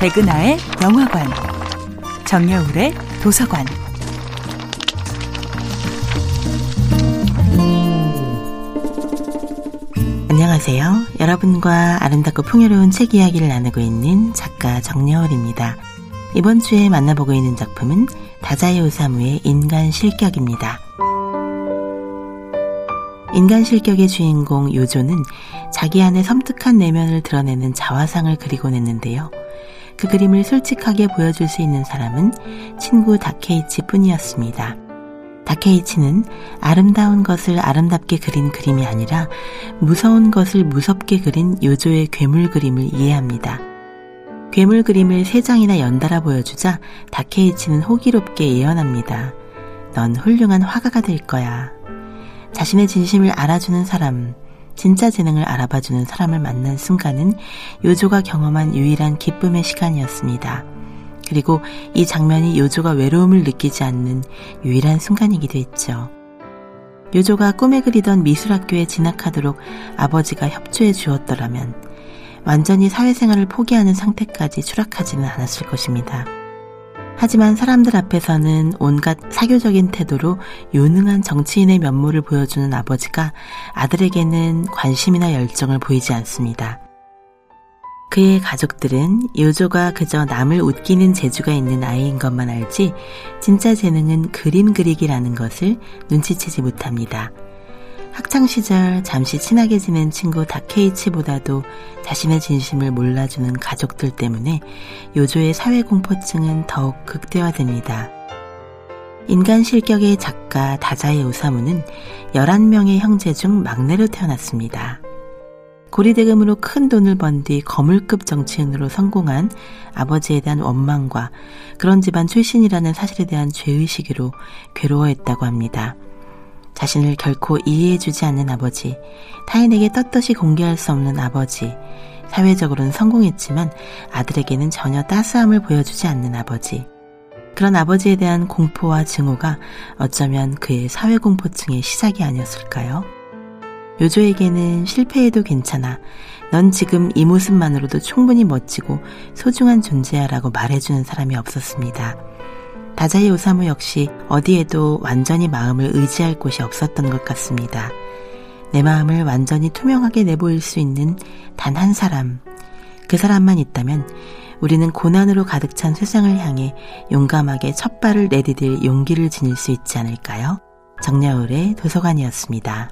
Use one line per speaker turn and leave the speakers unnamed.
백은하의 영화관, 정여울의 도서관.
안녕하세요. 여러분과 아름답고 풍요로운 책 이야기를 나누고 있는 작가 정여울입니다. 이번 주에 만나보고 있는 작품은 다자이 오사무의 인간 실격입니다. 인간 실격의 주인공 요조는 자기 안의 섬뜩한 내면을 드러내는 자화상을 그리곤 했는데요. 그 그림을 솔직하게 보여줄 수 있는 사람은 친구 다케이치 뿐이었습니다. 다케이치는 아름다운 것을 아름답게 그린 그림이 아니라 무서운 것을 무섭게 그린 요조의 괴물 그림을 이해합니다. 괴물 그림을 세 장이나 연달아 보여주자 다케이치는 호기롭게 예언합니다. 넌 훌륭한 화가가 될 거야. 자신의 진심을 알아주는 사람, 진짜 재능을 알아봐주는 사람을 만난 순간은 요조가 경험한 유일한 기쁨의 시간이었습니다. 그리고 이 장면이 요조가 외로움을 느끼지 않는 유일한 순간이기도 했죠. 요조가 꿈에 그리던 미술학교에 진학하도록 아버지가 협조해 주었더라면 완전히 사회생활을 포기하는 상태까지 추락하지는 않았을 것입니다. 하지만 사람들 앞에서는 온갖 사교적인 태도로 유능한 정치인의 면모를 보여주는 아버지가 아들에게는 관심이나 열정을 보이지 않습니다. 그의 가족들은 요조가 그저 남을 웃기는 재주가 있는 아이인 것만 알지 진짜 재능은 그림 그리기라는 것을 눈치채지 못합니다. 학창시절 잠시 친하게 지낸 친구 다케이치보다도 자신의 진심을 몰라주는 가족들 때문에 요조의 사회공포증은 더욱 극대화됩니다. 인간 실격의 작가 다자의 오사무는 11명의 형제 중 막내로 태어났습니다. 고리대금으로 큰 돈을 번 뒤 거물급 정치인으로 성공한 아버지에 대한 원망과 그런 집안 출신이라는 사실에 대한 죄의식으로 괴로워했다고 합니다. 자신을 결코 이해해주지 않는 아버지, 타인에게 떳떳이 공개할 수 없는 아버지, 사회적으로는 성공했지만 아들에게는 전혀 따스함을 보여주지 않는 아버지. 그런 아버지에 대한 공포와 증오가 어쩌면 그의 사회공포증의 시작이 아니었을까요? 요조에게는 실패해도 괜찮아. 넌 지금 이 모습만으로도 충분히 멋지고 소중한 존재야 라고 말해주는 사람이 없었습니다. 다자이 오사무 역시 어디에도 완전히 마음을 의지할 곳이 없었던 것 같습니다. 내 마음을 완전히 투명하게 내보일 수 있는 단 한 사람, 그 사람만 있다면 우리는 고난으로 가득 찬 세상을 향해 용감하게 첫 발을 내디딜 용기를 지닐 수 있지 않을까요? 정야울의 도서관이었습니다.